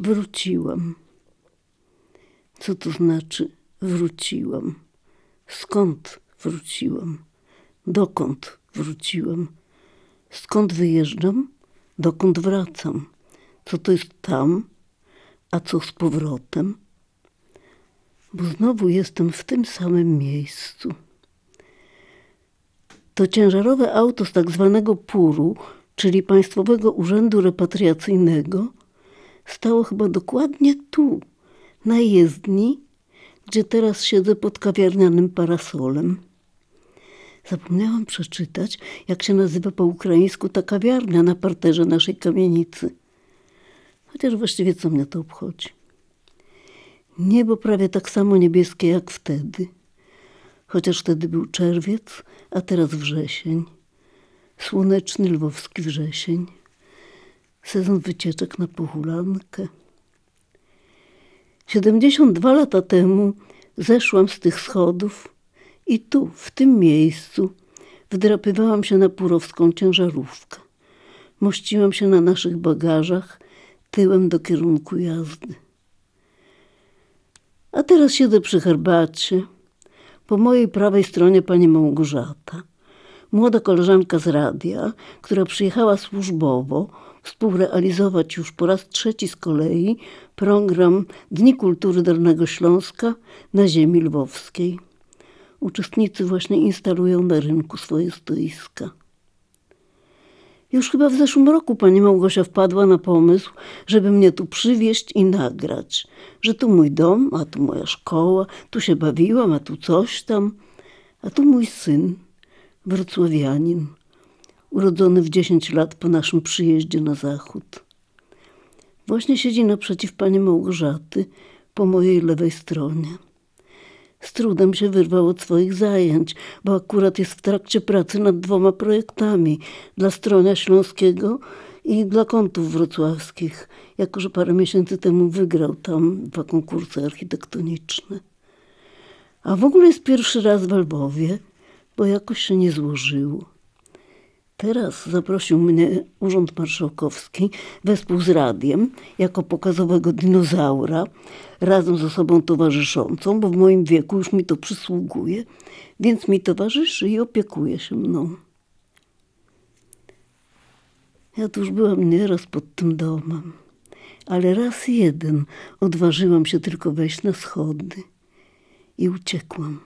Wróciłam. Co to znaczy wróciłam? Skąd wróciłam? Dokąd wróciłam? Skąd wyjeżdżam? Dokąd wracam? Co to jest tam? A co z powrotem? Bo znowu jestem w tym samym miejscu. To ciężarowe auto z tak zwanego PUR-u, czyli Państwowego Urzędu Repatriacyjnego, stało chyba dokładnie tu, na jezdni, gdzie teraz siedzę pod kawiarnianym parasolem. Zapomniałam przeczytać, jak się nazywa po ukraińsku ta kawiarnia na parterze naszej kamienicy. Chociaż właściwie co mnie to obchodzi. Niebo prawie tak samo niebieskie jak wtedy. Chociaż wtedy był czerwiec, a teraz wrzesień. Słoneczny lwowski wrzesień. Sezon wycieczek na pochulankę. 72 lata temu zeszłam z tych schodów i tu, w tym miejscu, wdrapywałam się na purowską ciężarówkę. Mościłam się na naszych bagażach tyłem do kierunku jazdy. A teraz siedzę przy herbacie. Po mojej prawej stronie pani Małgorzata, młoda koleżanka z radia, która przyjechała służbowo współrealizować już po raz trzeci z kolei program Dni Kultury Dolnego Śląska na ziemi lwowskiej. Uczestnicy właśnie instalują na rynku swoje stoiska. Już chyba w zeszłym roku pani Małgosia wpadła na pomysł, żeby mnie tu przywieźć i nagrać, że tu mój dom, a tu moja szkoła, tu się bawiłam, a tu coś tam, a tu mój syn, wrocławianin, urodzony w 10 lat po naszym przyjeździe na zachód. Właśnie siedzi naprzeciw pani Małgorzaty po mojej lewej stronie. Z trudem się wyrwał od swoich zajęć, bo akurat jest w trakcie pracy nad dwoma projektami dla Stronia Śląskiego i dla kątów wrocławskich, jako że parę miesięcy temu wygrał tam dwa konkursy architektoniczne. A w ogóle jest pierwszy raz w Lwowie, bo jakoś się nie złożyło. Teraz zaprosił mnie Urząd Marszałkowski wespół z radiem jako pokazowego dinozaura razem z osobą towarzyszącą, bo w moim wieku już mi to przysługuje, więc mi towarzyszy i opiekuje się mną. Ja tu już byłam nieraz pod tym domem, ale raz jeden odważyłam się tylko wejść na schody i uciekłam,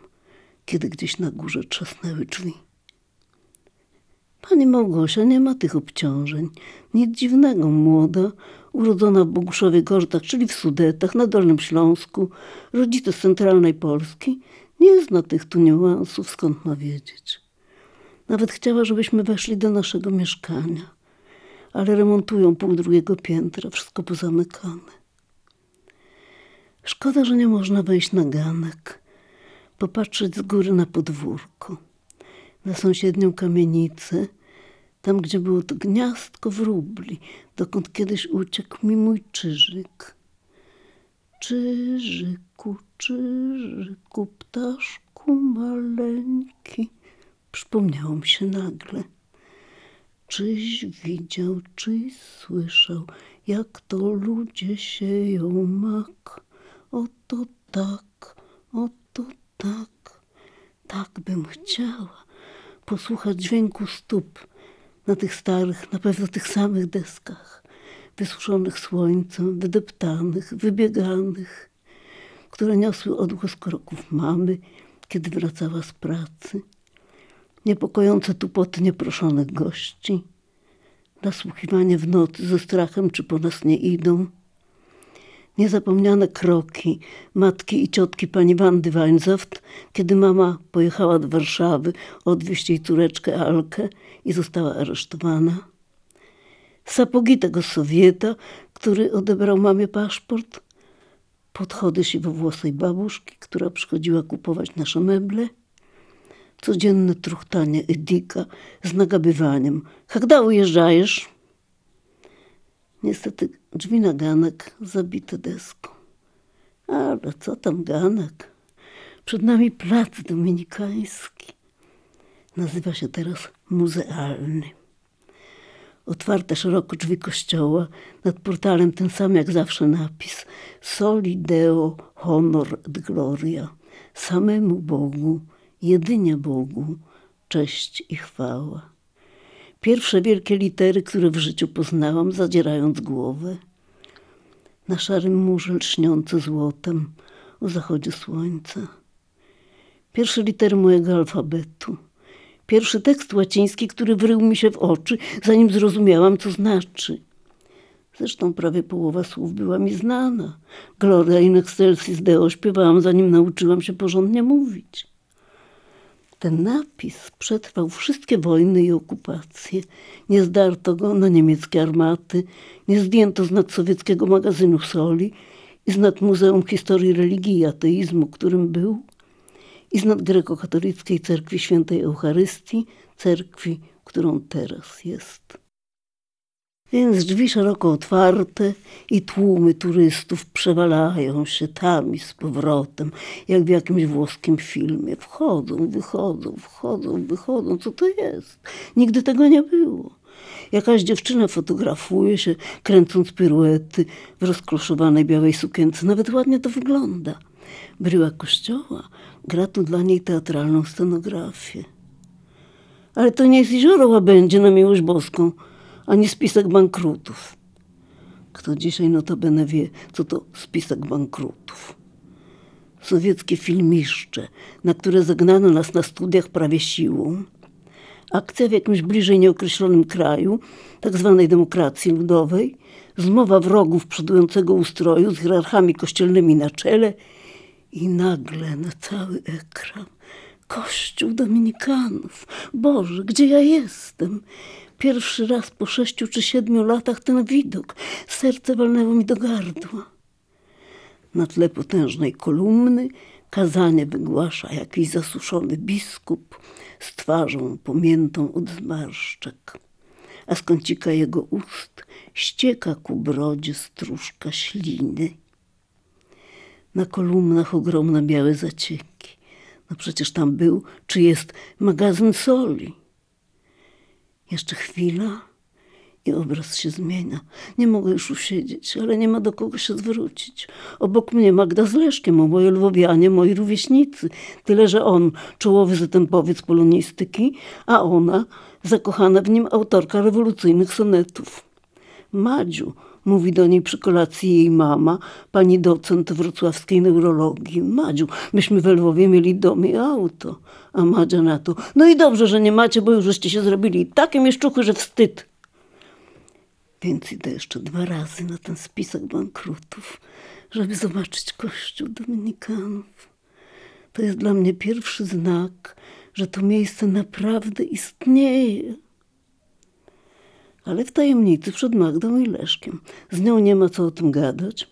kiedy gdzieś na górze trzasnęły drzwi. Pani Małgosia nie ma tych obciążeń. Nic dziwnego, młoda, urodzona w Boguszowie Gortach, czyli w Sudetach, na Dolnym Śląsku, rodzice z centralnej Polski, nie zna tych tu niuansów, skąd ma wiedzieć. Nawet chciała, żebyśmy weszli do naszego mieszkania, ale remontują pół drugiego piętra, wszystko pozamykane. Szkoda, że nie można wejść na ganek, popatrzeć z góry na podwórko na sąsiednią kamienicę, tam gdzie było to gniazdko wróbli, dokąd kiedyś uciekł mi mój czyżyk. Czyżyku, czyżyku, ptaszku maleńki, przypomniało mi się nagle. Czyś widział, czyś słyszał, jak to ludzie sieją mak. Oto tak, oto tak, tak bym chciała posłuchać dźwięku stóp na tych starych, na pewno tych samych deskach, wysuszonych słońcem, wydeptanych, wybieganych, które niosły odgłos kroków mamy, kiedy wracała z pracy, niepokojące tupoty nieproszonych gości, nasłuchiwanie w nocy ze strachem, czy po nas nie idą, Niezapomniane kroki matki i ciotki pani Wandy Weinzoft, kiedy mama pojechała do Warszawy odwieźć jej córeczkę Alkę i została aresztowana. Sapogi tego Sowieta, który odebrał mamie paszport. Podchody siwowłosej babuszki, która przychodziła kupować nasze meble. Codzienne truchtanie Edika z nagabywaniem. Hagda ujeżdżajesz? Niestety drzwi na ganek zabite deską. Ale co tam ganek? Przed nami plac dominikański. Nazywa się teraz muzealny. Otwarte szeroko drzwi kościoła, nad portalem ten sam jak zawsze napis Soli Deo Honor et Gloria. Samemu Bogu, jedynie Bogu, cześć i chwała. Pierwsze wielkie litery, które w życiu poznałam, zadzierając głowę. Na szarym murze lśniące złotem o zachodzie słońca. Pierwsze litery mojego alfabetu. Pierwszy tekst łaciński, który wrył mi się w oczy, zanim zrozumiałam, co znaczy. Zresztą prawie połowa słów była mi znana. Gloria in excelsis Deo śpiewałam, zanim nauczyłam się porządnie mówić. Ten napis przetrwał wszystkie wojny i okupacje. Nie zdarto go na niemieckie armaty, nie zdjęto z nadsowieckiego magazynu soli i z nad Muzeum Historii Religii i Ateizmu, którym był, i z nad grekokatolickiej cerkwi świętej Eucharystii, cerkwi, którą teraz jest. Więc drzwi szeroko otwarte i tłumy turystów przewalają się tam i z powrotem, jak w jakimś włoskim filmie. Wchodzą, wychodzą, wchodzą, wychodzą. Co to jest? Nigdy tego nie było. Jakaś dziewczyna fotografuje się, kręcąc piruety w rozkloszowanej białej sukience. Nawet ładnie to wygląda. Bryła kościoła gra tu dla niej teatralną scenografię. Ale to nie jest jezioro łabędzie na miłość boską – ani spisek bankrutów. Kto dzisiaj notabene wie, co to spisek bankrutów? Sowieckie filmiszcze, na które zagnano nas na studiach prawie siłą. Akcja w jakimś bliżej nieokreślonym kraju, tak zwanej demokracji ludowej, zmowa wrogów przodującego ustroju z hierarchami kościelnymi na czele i nagle na cały ekran Kościół Dominikanów. Boże, gdzie ja jestem? Pierwszy raz po sześciu czy siedmiu latach ten widok. Serce walnęło mi do gardła. Na tle potężnej kolumny kazanie wygłasza jakiś zasuszony biskup z twarzą pomiętą od zmarszczek, a z kącika jego ust ścieka ku brodzie stróżka śliny. Na kolumnach ogromne białe zacieki. No przecież tam był, czy jest magazyn soli. Jeszcze chwila i obraz się zmienia. Nie mogę już usiedzieć, ale nie ma do kogo się zwrócić. Obok mnie Magda z Leszkiem, oboje lwowianie, moi rówieśnicy. Tyle, że on czołowy zatempowiec polonistyki, a ona zakochana w nim autorka rewolucyjnych sonetów. Madziu, mówi do niej przy kolacji jej mama, pani docent wrocławskiej neurologii. Madziu, myśmy w Lwowie mieli dom i auto. A Madzia na to, no i dobrze, że nie macie, bo już żeście się zrobili takie mieszczuchy, że wstyd. Więc idę jeszcze dwa razy na ten spisek bankrutów, żeby zobaczyć kościół dominikanów. To jest dla mnie pierwszy znak, że to miejsce naprawdę istnieje ale w tajemnicy przed Magdą i Leszkiem. Z nią nie ma co o tym gadać,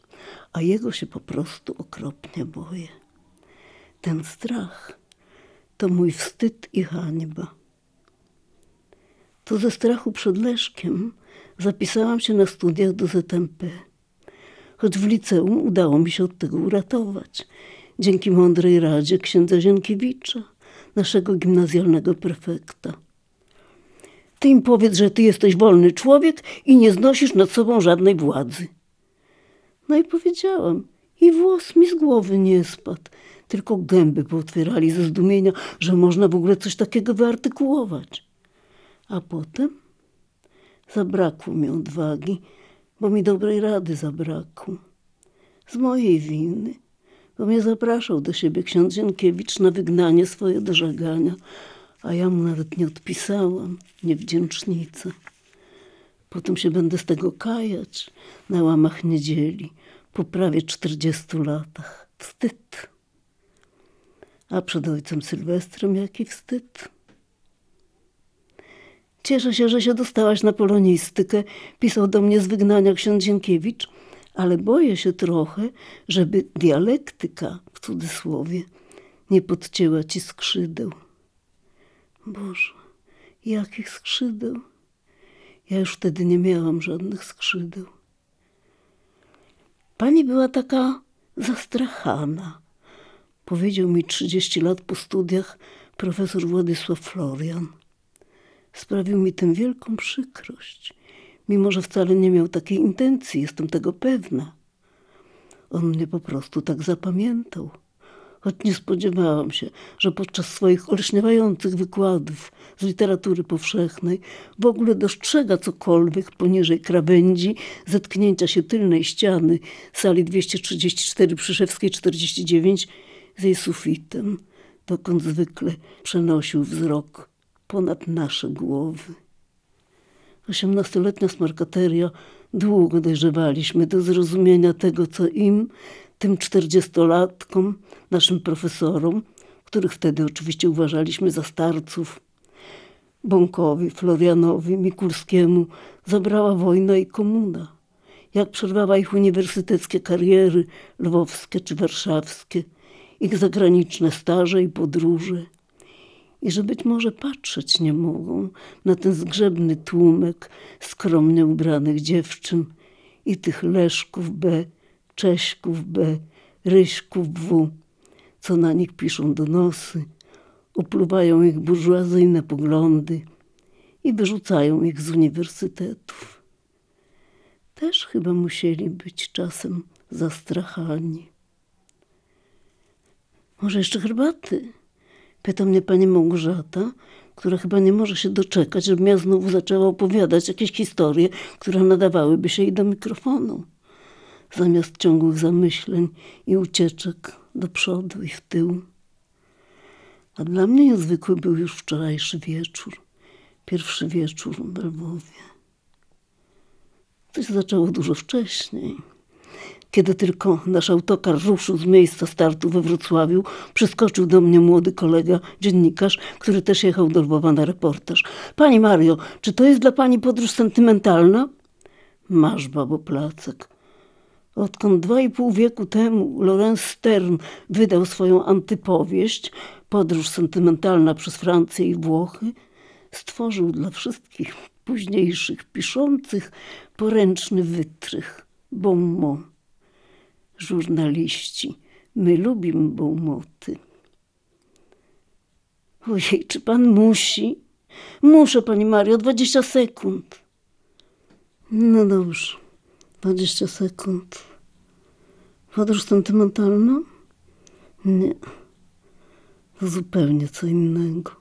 a jego się po prostu okropnie boję. Ten strach to mój wstyd i hańba. To ze strachu przed Leszkiem zapisałam się na studiach do ZMP. Choć w liceum udało mi się od tego uratować. Dzięki mądrej radzie księdza Zienkiewicza, naszego gimnazjalnego prefekta. Ty im powiedz, że ty jesteś wolny człowiek i nie znosisz nad sobą żadnej władzy. No i powiedziałam, i włos mi z głowy nie spadł, tylko gęby pootwierali ze zdumienia, że można w ogóle coś takiego wyartykułować. A potem zabrakło mi odwagi, bo mi dobrej rady zabrakło. Z mojej winy, bo mnie zapraszał do siebie ksiądz Zienkiewicz na wygnanie swoje do żegania, a ja mu nawet nie odpisałam, niewdzięcznica. Potem się będę z tego kajać na łamach niedzieli, po prawie czterdziestu latach. Wstyd. A przed ojcem Sylwestrem jaki wstyd. Cieszę się, że się dostałaś na polonistykę, pisał do mnie z wygnania ksiądz Zienkiewicz, ale boję się trochę, żeby dialektyka, w cudzysłowie, nie podcięła ci skrzydeł. Boże, jakich skrzydeł. Ja już wtedy nie miałam żadnych skrzydeł. Pani była taka zastrachana. Powiedział mi trzydzieści lat po studiach profesor Władysław Florian. Sprawił mi tę wielką przykrość. mimo że wcale nie miał takiej intencji, jestem tego pewna. On mnie po prostu tak zapamiętał. Choć nie spodziewałam się, że podczas swoich olśniewających wykładów z literatury powszechnej w ogóle dostrzega cokolwiek poniżej krawędzi zetknięcia się tylnej ściany sali 234 Przyszewskiej 49 z jej sufitem, dokąd zwykle przenosił wzrok ponad nasze głowy. Osiemnastoletnia smarkateria długo dojrzewaliśmy do zrozumienia tego, co im, tym czterdziestolatkom, naszym profesorom, których wtedy oczywiście uważaliśmy za starców, Bąkowi, Florianowi, Mikulskiemu, zabrała wojna i komuna. Jak przerwała ich uniwersyteckie kariery, lwowskie czy warszawskie, ich zagraniczne staże i podróże i że być może patrzeć nie mogą na ten zgrzebny tłumek skromnie ubranych dziewczyn i tych Leszków B, Cześków B, Ryśków W, co na nich piszą donosy, opluwają ich burżuazyjne poglądy i wyrzucają ich z uniwersytetów. Też chyba musieli być czasem zastrachani. Może jeszcze herbaty? Pyta mnie pani Małgorzata, która chyba nie może się doczekać, żebym ja znowu zaczęła opowiadać jakieś historie, które nadawałyby się jej do mikrofonu. Zamiast ciągłych zamyśleń i ucieczek do przodu i w tył. A dla mnie niezwykły był już wczorajszy wieczór. Pierwszy wieczór w Lwowie. To zaczęło dużo wcześniej. Kiedy tylko nasz autokar ruszył z miejsca startu we Wrocławiu, przyskoczył do mnie młody kolega, dziennikarz, który też jechał do Lwowa na reportaż. Pani Mario, czy to jest dla pani podróż sentymentalna? Masz, babo Placek. Odkąd dwa i pół wieku temu Lorenz Stern wydał swoją antypowieść Podróż sentymentalna przez Francję i Włochy, stworzył dla wszystkich późniejszych piszących poręczny wytrych, bon mot żurnaliści. My lubimy bołmoty. Ojej, czy pan musi? Muszę, pani Mario, dwadzieścia sekund. No dobrze, dwadzieścia sekund. Podróż sentymentalna? Nie, to zupełnie co innego.